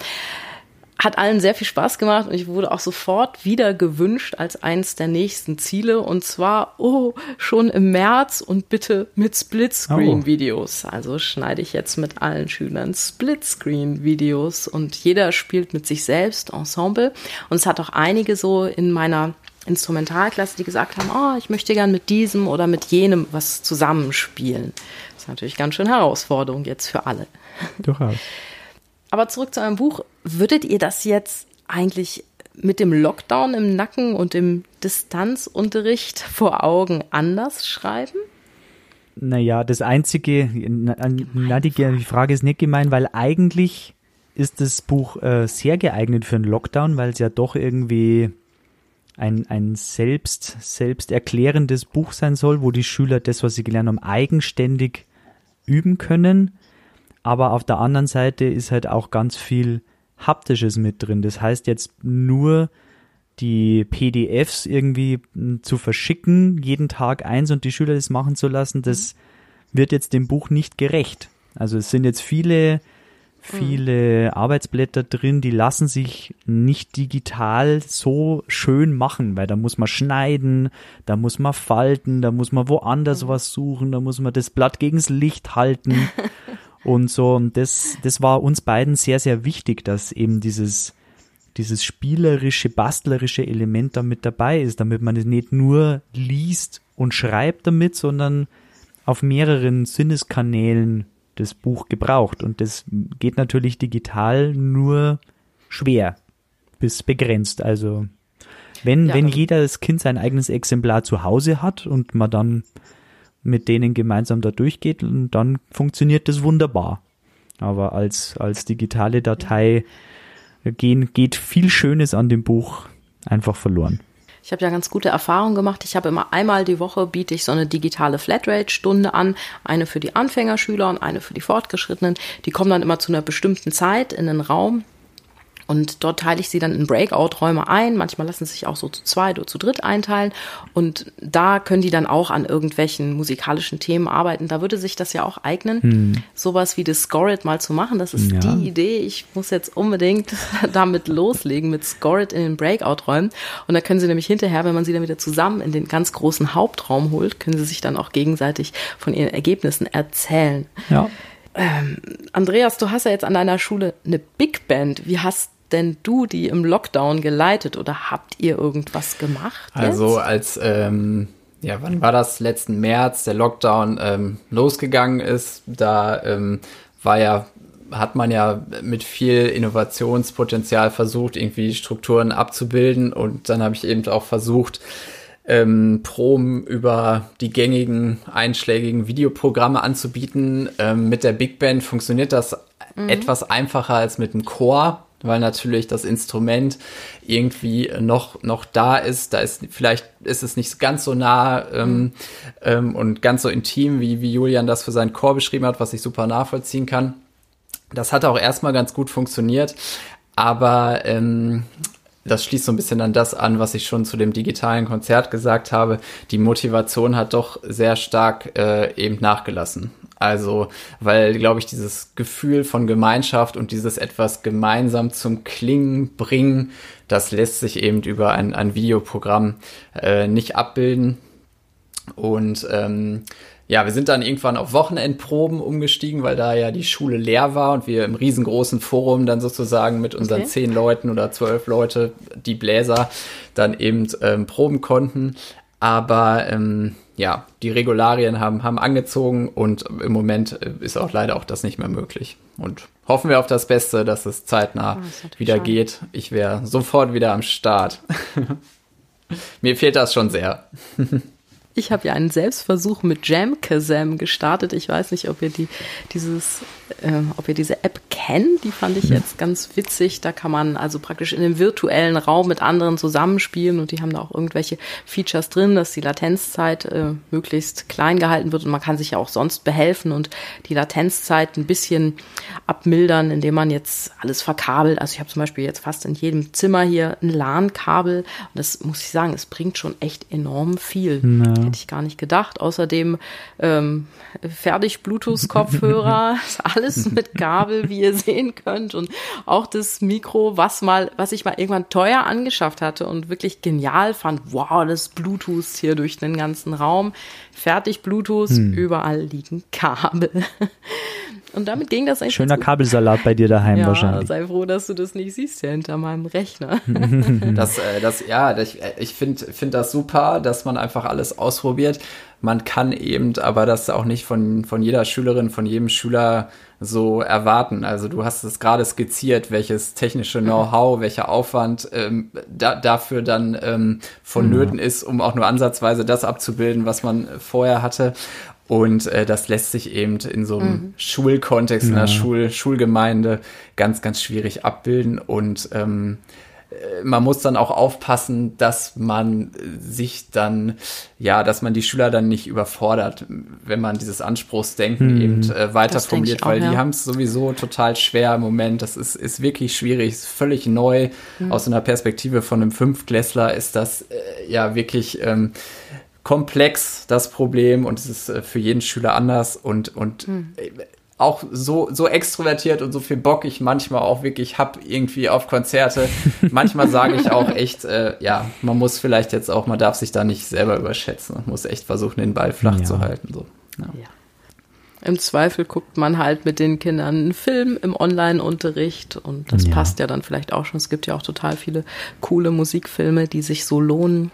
hat allen sehr viel Spaß gemacht und ich wurde auch sofort wieder gewünscht als eins der nächsten Ziele und zwar, oh, schon im März und bitte mit Splitscreen-Videos. Oh. Also schneide ich jetzt mit allen Schülern Splitscreen-Videos und jeder spielt mit sich selbst Ensemble und es hat auch einige so in meiner Instrumentalklasse, die gesagt haben, oh, ich möchte gern mit diesem oder mit jenem was zusammenspielen. Das ist natürlich ganz schön Herausforderung jetzt für alle. Durchaus. Aber zurück zu eurem Buch. Würdet ihr das jetzt eigentlich mit dem Lockdown im Nacken und dem Distanzunterricht vor Augen anders schreiben? Naja, das Einzige, na, die, die Frage ist nicht gemein, weil eigentlich ist das Buch äh, sehr geeignet für einen Lockdown, weil es ja doch irgendwie ein, ein selbst, selbst erklärendes Buch sein soll, wo die Schüler das, was sie gelernt haben, eigenständig üben können aber auf der anderen Seite ist halt auch ganz viel Haptisches mit drin. Das heißt jetzt nur die PDFs irgendwie hm, zu verschicken, jeden Tag eins und die Schüler das machen zu lassen, das wird jetzt dem Buch nicht gerecht. Also es sind jetzt viele, viele mhm. Arbeitsblätter drin, die lassen sich nicht digital so schön machen, weil da muss man schneiden, da muss man falten, da muss man woanders mhm. was suchen, da muss man das Blatt gegens Licht halten. Und so, und das, das war uns beiden sehr, sehr wichtig, dass eben dieses, dieses spielerische, bastlerische Element damit dabei ist, damit man es nicht nur liest und schreibt damit, sondern auf mehreren Sinneskanälen das Buch gebraucht. Und das geht natürlich digital nur schwer bis begrenzt. Also wenn, ja, wenn jedes Kind sein eigenes Exemplar zu Hause hat und man dann mit denen gemeinsam da durchgeht und dann funktioniert das wunderbar. Aber als, als digitale Datei gehen, geht viel Schönes an dem Buch einfach verloren. Ich habe ja ganz gute Erfahrungen gemacht. Ich habe immer einmal die Woche biete ich so eine digitale Flatrate-Stunde an. Eine für die Anfängerschüler und eine für die Fortgeschrittenen. Die kommen dann immer zu einer bestimmten Zeit in den Raum und dort teile ich sie dann in Breakout-Räume ein. Manchmal lassen sie sich auch so zu zweit oder zu dritt einteilen. Und da können die dann auch an irgendwelchen musikalischen Themen arbeiten. Da würde sich das ja auch eignen, hm. sowas wie das Score It mal zu machen. Das ist ja. die Idee. Ich muss jetzt unbedingt damit loslegen, mit Score It in den Breakout-Räumen. Und da können sie nämlich hinterher, wenn man sie dann wieder zusammen in den ganz großen Hauptraum holt, können sie sich dann auch gegenseitig von ihren Ergebnissen erzählen. Ja. Ähm, Andreas, du hast ja jetzt an deiner Schule eine Big Band. Wie hast denn du die im Lockdown geleitet oder habt ihr irgendwas gemacht? Jetzt? Also als, ähm, ja, wann war das? Letzten März der Lockdown ähm, losgegangen ist, da ähm, war ja hat man ja mit viel Innovationspotenzial versucht, irgendwie Strukturen abzubilden. Und dann habe ich eben auch versucht, ähm, Proben über die gängigen einschlägigen Videoprogramme anzubieten. Ähm, mit der Big Band funktioniert das mhm. etwas einfacher als mit dem Chor weil natürlich das Instrument irgendwie noch, noch da ist. Da ist vielleicht ist es nicht ganz so nah ähm, mhm. ähm, und ganz so intim, wie, wie Julian das für seinen Chor beschrieben hat, was ich super nachvollziehen kann. Das hat auch erstmal ganz gut funktioniert, aber ähm, das schließt so ein bisschen an das an, was ich schon zu dem digitalen Konzert gesagt habe. Die Motivation hat doch sehr stark äh, eben nachgelassen. Also, weil, glaube ich, dieses Gefühl von Gemeinschaft und dieses etwas gemeinsam zum Klingen bringen, das lässt sich eben über ein, ein Videoprogramm äh, nicht abbilden. Und ähm, ja, wir sind dann irgendwann auf Wochenendproben umgestiegen, weil da ja die Schule leer war und wir im riesengroßen Forum dann sozusagen mit unseren okay. zehn Leuten oder zwölf Leute, die Bläser, dann eben ähm, proben konnten. Aber ähm, ja, die Regularien haben, haben angezogen und im Moment äh, ist auch leider auch das nicht mehr möglich. Und hoffen wir auf das Beste, dass es zeitnah oh, wieder schade. geht. Ich wäre sofort wieder am Start. Mir fehlt das schon sehr. Ich habe ja einen Selbstversuch mit Jamkazam gestartet. Ich weiß nicht, ob ihr die dieses, äh, ob ihr diese App kennt. Die fand ich jetzt ganz witzig. Da kann man also praktisch in einem virtuellen Raum mit anderen zusammenspielen und die haben da auch irgendwelche Features drin, dass die Latenzzeit äh, möglichst klein gehalten wird und man kann sich ja auch sonst behelfen und die Latenzzeit ein bisschen abmildern, indem man jetzt alles verkabelt. Also ich habe zum Beispiel jetzt fast in jedem Zimmer hier ein LAN-Kabel und das muss ich sagen, es bringt schon echt enorm viel. Ja. Hätte ich gar nicht gedacht. Außerdem ähm, fertig Bluetooth-Kopfhörer, alles mit Kabel, wie ihr sehen könnt. Und auch das Mikro, was mal, was ich mal irgendwann teuer angeschafft hatte und wirklich genial fand. Wow, das Bluetooth hier durch den ganzen Raum. Fertig Bluetooth, hm. überall liegen Kabel. Und damit ging das eigentlich. Schöner Kabelsalat bei dir daheim ja, wahrscheinlich. Sei froh, dass du das nicht siehst hier hinter meinem Rechner. das, äh, das, ja, das, ich finde find das super, dass man einfach alles ausprobiert. Man kann eben aber das auch nicht von, von jeder Schülerin, von jedem Schüler so erwarten. Also du hast es gerade skizziert, welches technische Know-how, welcher Aufwand ähm, da, dafür dann ähm, vonnöten ja. ist, um auch nur ansatzweise das abzubilden, was man vorher hatte. Und äh, das lässt sich eben in so einem mhm. Schulkontext, in einer Schul Schulgemeinde ganz, ganz schwierig abbilden. Und ähm, äh, man muss dann auch aufpassen, dass man sich dann, ja, dass man die Schüler dann nicht überfordert, wenn man dieses Anspruchsdenken mhm. eben äh, weiter das formuliert, auch, weil ja. die haben es sowieso total schwer im Moment. Das ist, ist wirklich schwierig, ist völlig neu. Mhm. Aus einer Perspektive von einem Fünftklässler ist das äh, ja wirklich. Ähm, komplex, das Problem, und es ist äh, für jeden Schüler anders und, und hm. auch so, so extrovertiert und so viel Bock ich manchmal auch wirklich hab irgendwie auf Konzerte. manchmal sage ich auch echt, äh, ja, man muss vielleicht jetzt auch, man darf sich da nicht selber überschätzen. Man muss echt versuchen, den Ball flach ja. zu halten. So. Ja. ja. Im Zweifel guckt man halt mit den Kindern einen Film im Online-Unterricht und das ja. passt ja dann vielleicht auch schon. Es gibt ja auch total viele coole Musikfilme, die sich so lohnen und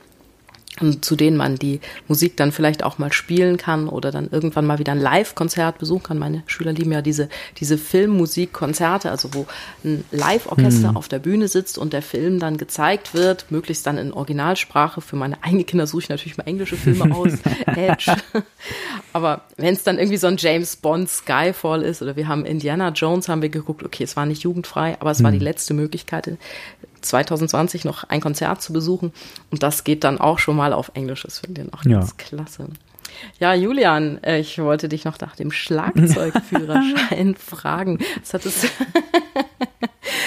zu denen man die Musik dann vielleicht auch mal spielen kann oder dann irgendwann mal wieder ein Live-Konzert besuchen kann. Meine Schüler lieben ja diese, diese Filmmusikkonzerte, also wo ein Live-Orchester hm. auf der Bühne sitzt und der Film dann gezeigt wird, möglichst dann in Originalsprache. Für meine eigenen Kinder suche ich natürlich mal englische Filme aus, Edge. Aber wenn es dann irgendwie so ein James Bond Skyfall ist oder wir haben Indiana Jones, haben wir geguckt, okay, es war nicht jugendfrei, aber es hm. war die letzte Möglichkeit, 2020 noch ein Konzert zu besuchen. Und das geht dann auch schon mal auf Englisch. Das finde ich auch ja. ganz klasse. Ja, Julian, äh, ich wollte dich noch nach dem Schlagzeugführerschein fragen. Das hattest,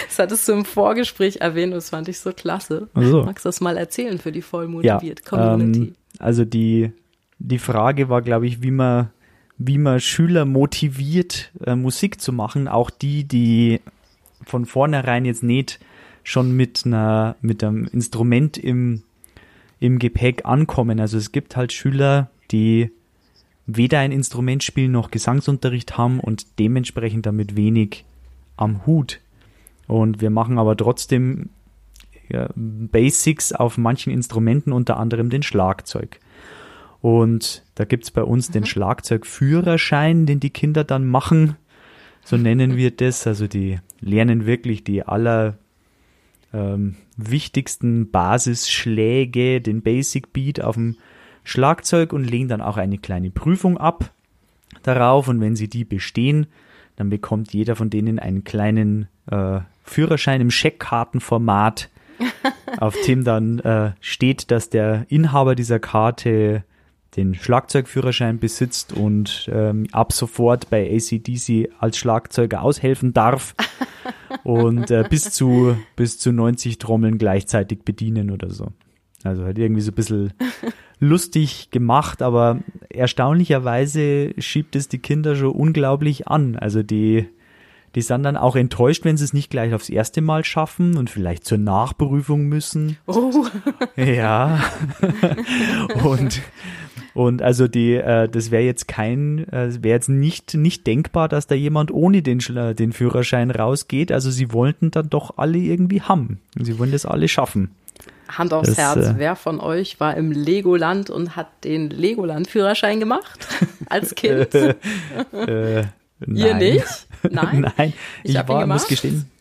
das hattest du im Vorgespräch erwähnt das fand ich so klasse. Also. Magst du das mal erzählen für die voll motiviert ja, Community? Ähm, also die, die Frage war, glaube ich, wie man, wie man Schüler motiviert, äh, Musik zu machen. Auch die, die von vornherein jetzt nicht schon mit einer, mit einem Instrument im, im Gepäck ankommen. Also es gibt halt Schüler, die weder ein Instrument spielen noch Gesangsunterricht haben und dementsprechend damit wenig am Hut. Und wir machen aber trotzdem ja, Basics auf manchen Instrumenten, unter anderem den Schlagzeug. Und da gibt's bei uns mhm. den Schlagzeugführerschein, den die Kinder dann machen. So nennen wir das. Also die lernen wirklich die aller ähm, wichtigsten Basisschläge, den Basic Beat auf dem Schlagzeug und legen dann auch eine kleine Prüfung ab darauf. Und wenn sie die bestehen, dann bekommt jeder von denen einen kleinen äh, Führerschein im Scheckkartenformat, auf dem dann äh, steht, dass der Inhaber dieser Karte den Schlagzeugführerschein besitzt und ähm, ab sofort bei ACDC als Schlagzeuger aushelfen darf und äh, bis zu bis zu 90 Trommeln gleichzeitig bedienen oder so. Also halt irgendwie so ein bisschen lustig gemacht, aber erstaunlicherweise schiebt es die Kinder schon unglaublich an. Also die die sind dann auch enttäuscht, wenn sie es nicht gleich aufs erste Mal schaffen und vielleicht zur Nachprüfung müssen. Oh. Ja. und und also die, äh, das wäre jetzt kein, äh, wäre jetzt nicht nicht denkbar, dass da jemand ohne den den Führerschein rausgeht. Also sie wollten dann doch alle irgendwie haben. Sie wollen das alle schaffen. Hand aufs das, Herz, äh, wer von euch war im Legoland und hat den Legoland-Führerschein gemacht als Kind? äh, Ihr nicht? Nein. Nein, ich, ich war, muss gestehen, Äh,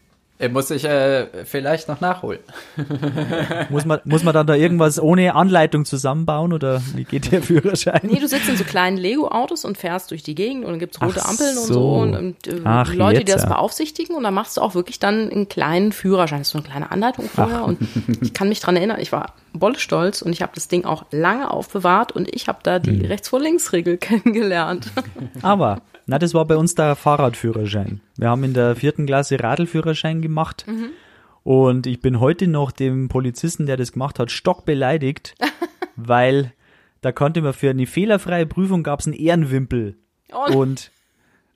Muss ich äh, vielleicht noch nachholen. Muss man, muss man dann da irgendwas ohne Anleitung zusammenbauen oder wie geht der Führerschein? Nee, du sitzt in so kleinen Lego-Autos und fährst durch die Gegend und dann gibt's rote Ach Ampeln und so. so und, und äh, Ach, Leute, die jetzt, das ja. beaufsichtigen und dann machst du auch wirklich dann einen kleinen Führerschein. Das ist so eine kleine Anleitung vorher und ich kann mich dran erinnern, ich war voll stolz und ich habe das Ding auch lange aufbewahrt und ich habe da die Rechts-vor-Links-Regel kennengelernt. Aber, na, das war bei uns der Fahrradführerschein. Wir haben in der vierten Klasse Radlführerschein gemacht. Und ich bin heute noch dem Polizisten, der das gemacht hat, stockbeleidigt, weil da konnte man für eine fehlerfreie Prüfung gab's einen Ehrenwimpel. Oh. Und,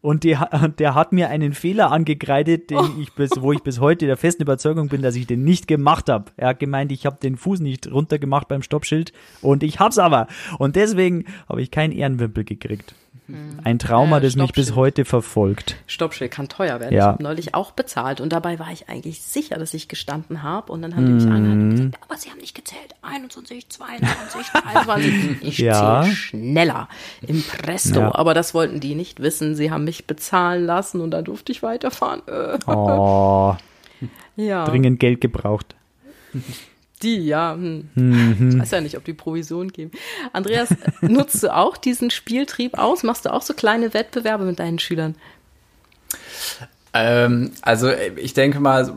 und die, der hat mir einen Fehler angekreidet, den ich bis, wo ich bis heute der festen Überzeugung bin, dass ich den nicht gemacht habe. Er hat gemeint, ich habe den Fuß nicht runtergemacht beim Stoppschild und ich hab's aber. Und deswegen habe ich keinen Ehrenwimpel gekriegt. Ein Trauma, Ja, das mich bis heute verfolgt. Stoppschild kann teuer werden. Ja. Ich habe neulich auch bezahlt und dabei war ich eigentlich sicher, dass ich gestanden habe und dann haben die mich angehalten und gesagt, aber sie haben nicht gezählt. 21, 22, 23. Ich Ja. zähle schneller im Presto. Ja. Aber das wollten die nicht wissen. Sie haben mich bezahlen lassen und dann durfte ich weiterfahren. Äh, Oh, ja. dringend Geld gebraucht. Die, ja. Hm. Mhm. Ich weiß ja nicht, ob die Provision geben. Andreas, nutzt du auch diesen Spieltrieb aus? Machst du auch so kleine Wettbewerbe mit deinen Schülern? Ähm, also ich denke mal,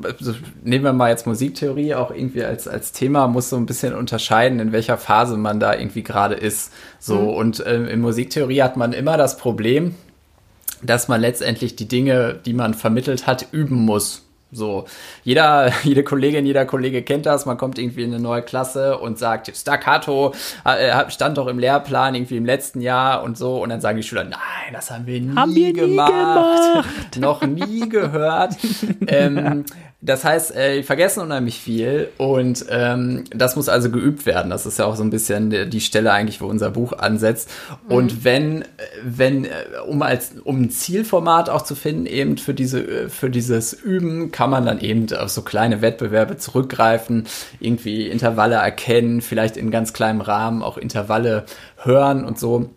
nehmen wir mal jetzt Musiktheorie auch irgendwie als, als Thema, muss so ein bisschen unterscheiden, in welcher Phase man da irgendwie gerade ist. So, und ähm, in Musiktheorie hat man immer das Problem, dass man letztendlich die Dinge, die man vermittelt hat, üben muss. So, jeder, jede Kollegin, jeder Kollege kennt das. Man kommt irgendwie in eine neue Klasse und sagt, Staccato äh, stand doch im Lehrplan irgendwie im letzten Jahr und so. Und dann sagen die Schüler, nein, das haben wir nie, Haben wir nie gemacht. Noch nie gehört. ähm, das heißt, äh, die vergessen unheimlich viel und ähm, das muss also geübt werden. Das ist ja auch so ein bisschen die, Stelle eigentlich, wo unser Buch ansetzt. Und wenn, wenn, äh, um als, um ein Zielformat auch zu finden, eben für diese, für dieses Üben, kann man dann eben auf so kleine Wettbewerbe zurückgreifen, irgendwie Intervalle erkennen, vielleicht in ganz kleinem Rahmen auch Intervalle hören und so.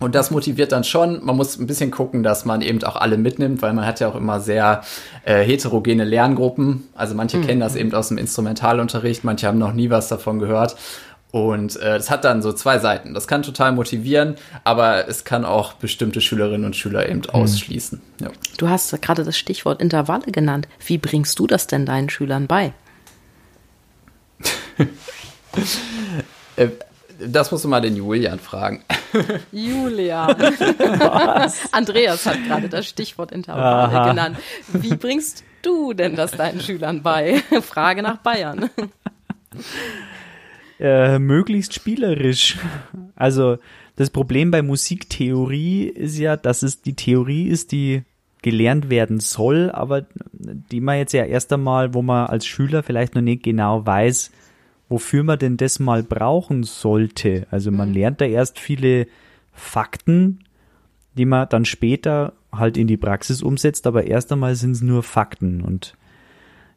Und das motiviert dann schon. Man muss ein bisschen gucken, dass man eben auch alle mitnimmt, weil man hat ja auch immer sehr äh, heterogene Lerngruppen. Also manche kennen das eben aus dem Instrumentalunterricht, manche haben noch nie was davon gehört. Und äh, das hat dann so zwei Seiten. Das kann total motivieren, aber es kann auch bestimmte Schülerinnen und Schüler eben ausschließen. Ja. Du hast gerade das Stichwort Intervalle genannt. Wie bringst du das denn deinen Schülern bei? Äh, das musst du mal den Julian fragen. Julia. Andreas hat gerade das Stichwort Intervalle Aha. genannt. Wie bringst du denn das deinen Schülern bei? Frage nach Bayern. Äh, möglichst spielerisch. Also das Problem bei Musiktheorie ist ja, dass es die Theorie ist, die gelernt werden soll, aber die man jetzt ja erst einmal, wo man als Schüler vielleicht noch nicht genau weiß, wofür man denn das mal brauchen sollte. Also man lernt da erst viele Fakten, die man dann später halt in die Praxis umsetzt, aber erst einmal sind es nur Fakten und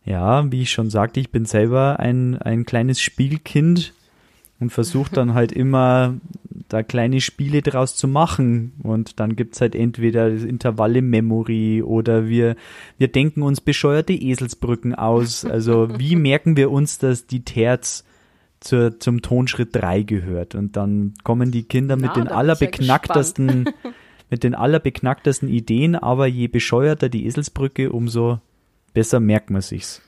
ja, wie ich schon sagte, ich bin selber ein, ein kleines Spielkind und versuche dann halt immer da kleine Spiele draus zu machen. Und dann gibt's halt entweder das Intervalle Memory oder wir, wir denken uns bescheuerte Eselsbrücken aus. Also wie merken wir uns, dass die Terz zur, zum Tonschritt 3 gehört? Und dann kommen die Kinder mit Na, den ich ja allerbeknacktesten, mit den allerbeknacktesten Ideen, aber je bescheuerter die Eselsbrücke, umso besser merkt man sich's.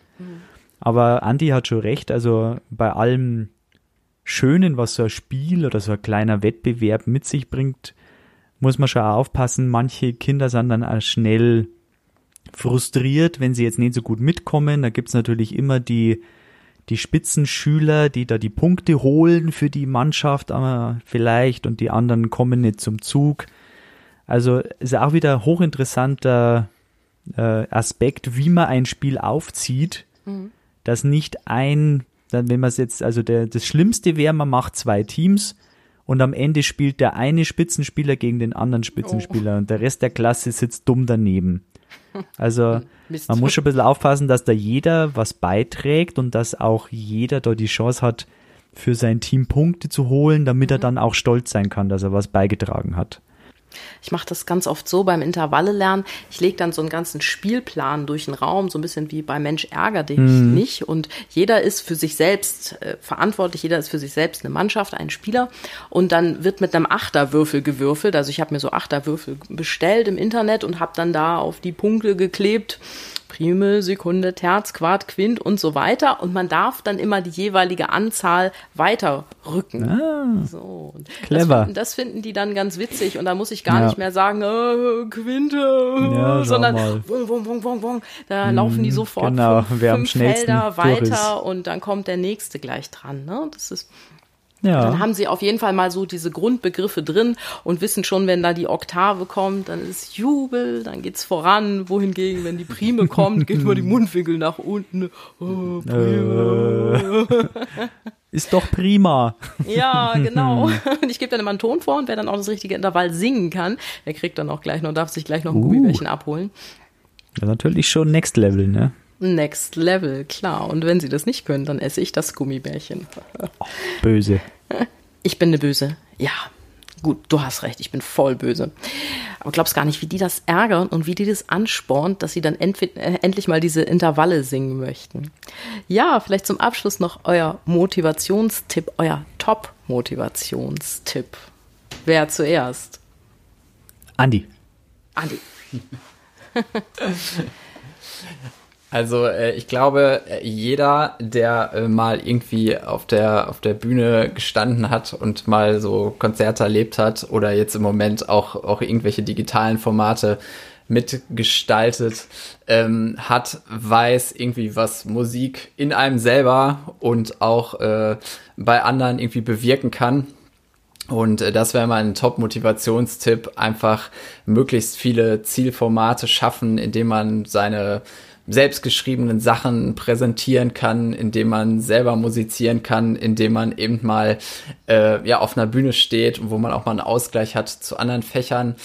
Aber Andi hat schon recht, also bei allem Schönen, was so ein Spiel oder so ein kleiner Wettbewerb mit sich bringt, muss man schon auch aufpassen. Manche Kinder sind dann auch schnell frustriert, wenn sie jetzt nicht so gut mitkommen. Da gibt's natürlich immer die, die Spitzenschüler, die da die Punkte holen für die Mannschaft aber vielleicht und die anderen kommen nicht zum Zug. Also ist auch wieder ein hochinteressanter äh, Aspekt, wie man ein Spiel aufzieht, dass nicht ein, dann wenn man es jetzt, also der, das Schlimmste wäre, man macht zwei Teams und am Ende spielt der eine Spitzenspieler gegen den anderen Spitzenspieler und der Rest der Klasse sitzt dumm daneben. Also man muss schon ein bisschen aufpassen, dass da jeder was beiträgt und dass auch jeder da die Chance hat, für sein Team Punkte zu holen, damit er dann auch stolz sein kann, dass er was beigetragen hat. Ich mache das ganz oft so beim Intervalle lernen. Ich lege dann so einen ganzen Spielplan durch den Raum, so ein bisschen wie bei Mensch ärger dich mhm. nicht. Und jeder ist für sich selbst äh, verantwortlich, jeder ist für sich selbst eine Mannschaft, ein Spieler. Und dann wird mit einem Achterwürfel gewürfelt. Also ich habe mir so Achterwürfel bestellt im Internet und habe dann da auf die Punkte geklebt Prime, Sekunde, Terz, Quart, Quint und so weiter. Und man darf dann immer die jeweilige Anzahl weiterrücken. Ah, so. clever. Das, das, finden die dann ganz witzig. Und da muss ich gar ja. nicht mehr sagen, äh, Quinte, ja, sondern wong, wong, wong, wong. Da hm, laufen die sofort genau, fünf, fünf Felder weiter und dann kommt der nächste gleich dran. Ne? Das ist ja. Dann haben sie auf jeden Fall mal so diese Grundbegriffe drin und wissen schon, wenn da die Oktave kommt, dann ist Jubel, dann geht's voran. Wohingegen, wenn die Prime kommt, geht nur die Mundwinkel nach unten. Oh, Prime. Äh, ist doch prima. Ja, genau. Und ich gebe dann immer einen Ton vor und wer dann auch das richtige Intervall singen kann, der kriegt dann auch gleich noch, darf sich gleich noch ein uh. Gummibärchen abholen. Ja, natürlich schon Next Level, ne? Next Level, klar. Und wenn sie das nicht können, dann esse ich das Gummibärchen. Oh, böse. Ich bin eine Böse. Ja, gut, du hast recht, ich bin voll böse. Aber glaubst gar nicht, wie die das ärgern und wie die das anspornt, dass sie dann äh, endlich mal diese Intervalle singen möchten. Ja, vielleicht zum Abschluss noch euer Motivationstipp, euer Top-Motivationstipp. Wer zuerst? Andi. Andi. Also äh, ich glaube, äh, jeder, der äh, mal irgendwie auf der, auf der Bühne gestanden hat und mal so Konzerte erlebt hat oder jetzt im Moment auch, auch irgendwelche digitalen Formate mitgestaltet ähm, hat, weiß irgendwie, was Musik in einem selber und auch äh, bei anderen irgendwie bewirken kann. Und äh, das wäre mein Top-Motivationstipp, einfach möglichst viele Zielformate schaffen, indem man seine selbstgeschriebenen Sachen präsentieren kann, indem man selber musizieren kann, indem man eben mal äh, ja auf einer Bühne steht und wo man auch mal einen Ausgleich hat zu anderen Fächern.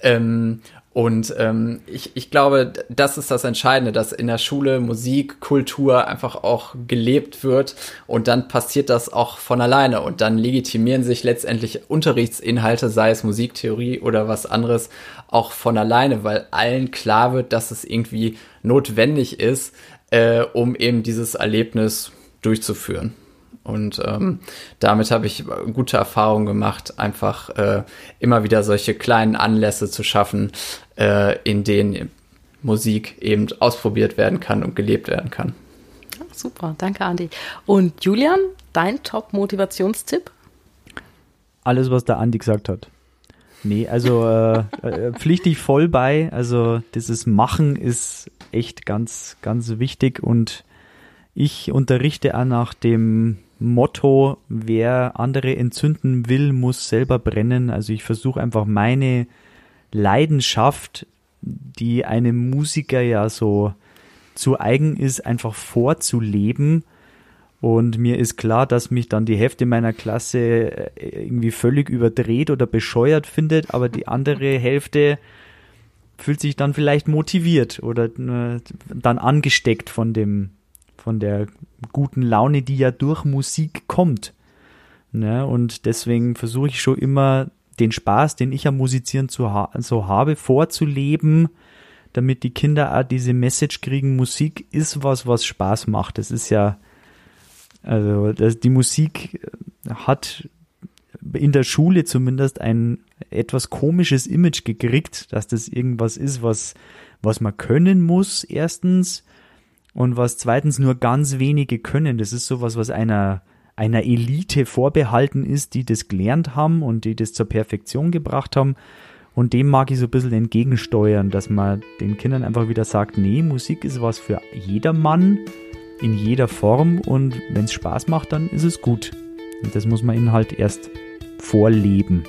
Ähm, und ähm, ich, ich glaube, das ist das Entscheidende, dass in der Schule Musik, Kultur einfach auch gelebt wird und dann passiert das auch von alleine und dann legitimieren sich letztendlich Unterrichtsinhalte, sei es Musiktheorie oder was anderes, auch von alleine, weil allen klar wird, dass es irgendwie notwendig ist, äh, um eben dieses Erlebnis durchzuführen. Und ähm, damit habe ich gute Erfahrungen gemacht, einfach äh, immer wieder solche kleinen Anlässe zu schaffen, äh, in denen Musik eben ausprobiert werden kann und gelebt werden kann. Super, danke Andi. Und Julian, dein Top-Motivationstipp? Alles, was der Andi gesagt hat. Nee, also äh, äh, pflichte ich voll bei. Also dieses Machen ist echt ganz, ganz wichtig und ich unterrichte auch nach dem Motto, wer andere entzünden will, muss selber brennen. Also ich versuche einfach meine Leidenschaft, die einem Musiker ja so zu eigen ist, einfach vorzuleben. Und mir ist klar, dass mich dann die Hälfte meiner Klasse äh, irgendwie völlig überdreht oder bescheuert findet, aber die andere Hälfte fühlt sich dann vielleicht motiviert oder äh, dann angesteckt von dem von der guten Laune, die ja durch Musik kommt. Ne? Und deswegen versuche ich schon immer den Spaß, den ich am Musizieren zu ha so habe, vorzuleben, damit die Kinder auch diese Message kriegen, Musik ist was, was Spaß macht. Das ist ja, also das, die Musik hat in der Schule zumindest ein etwas komisches Image gekriegt, dass das irgendwas ist, was, was man können muss, erstens, und was zweitens nur ganz wenige können. Das ist sowas, was einer, einer Elite vorbehalten ist, die das gelernt haben und die das zur Perfektion gebracht haben. Und dem mag ich so ein bisschen entgegensteuern, dass man den Kindern einfach wieder sagt, nee, Musik ist was für jedermann in jeder Form und wenn es Spaß macht, dann ist es gut. Und das muss man ihnen halt erst vorleben.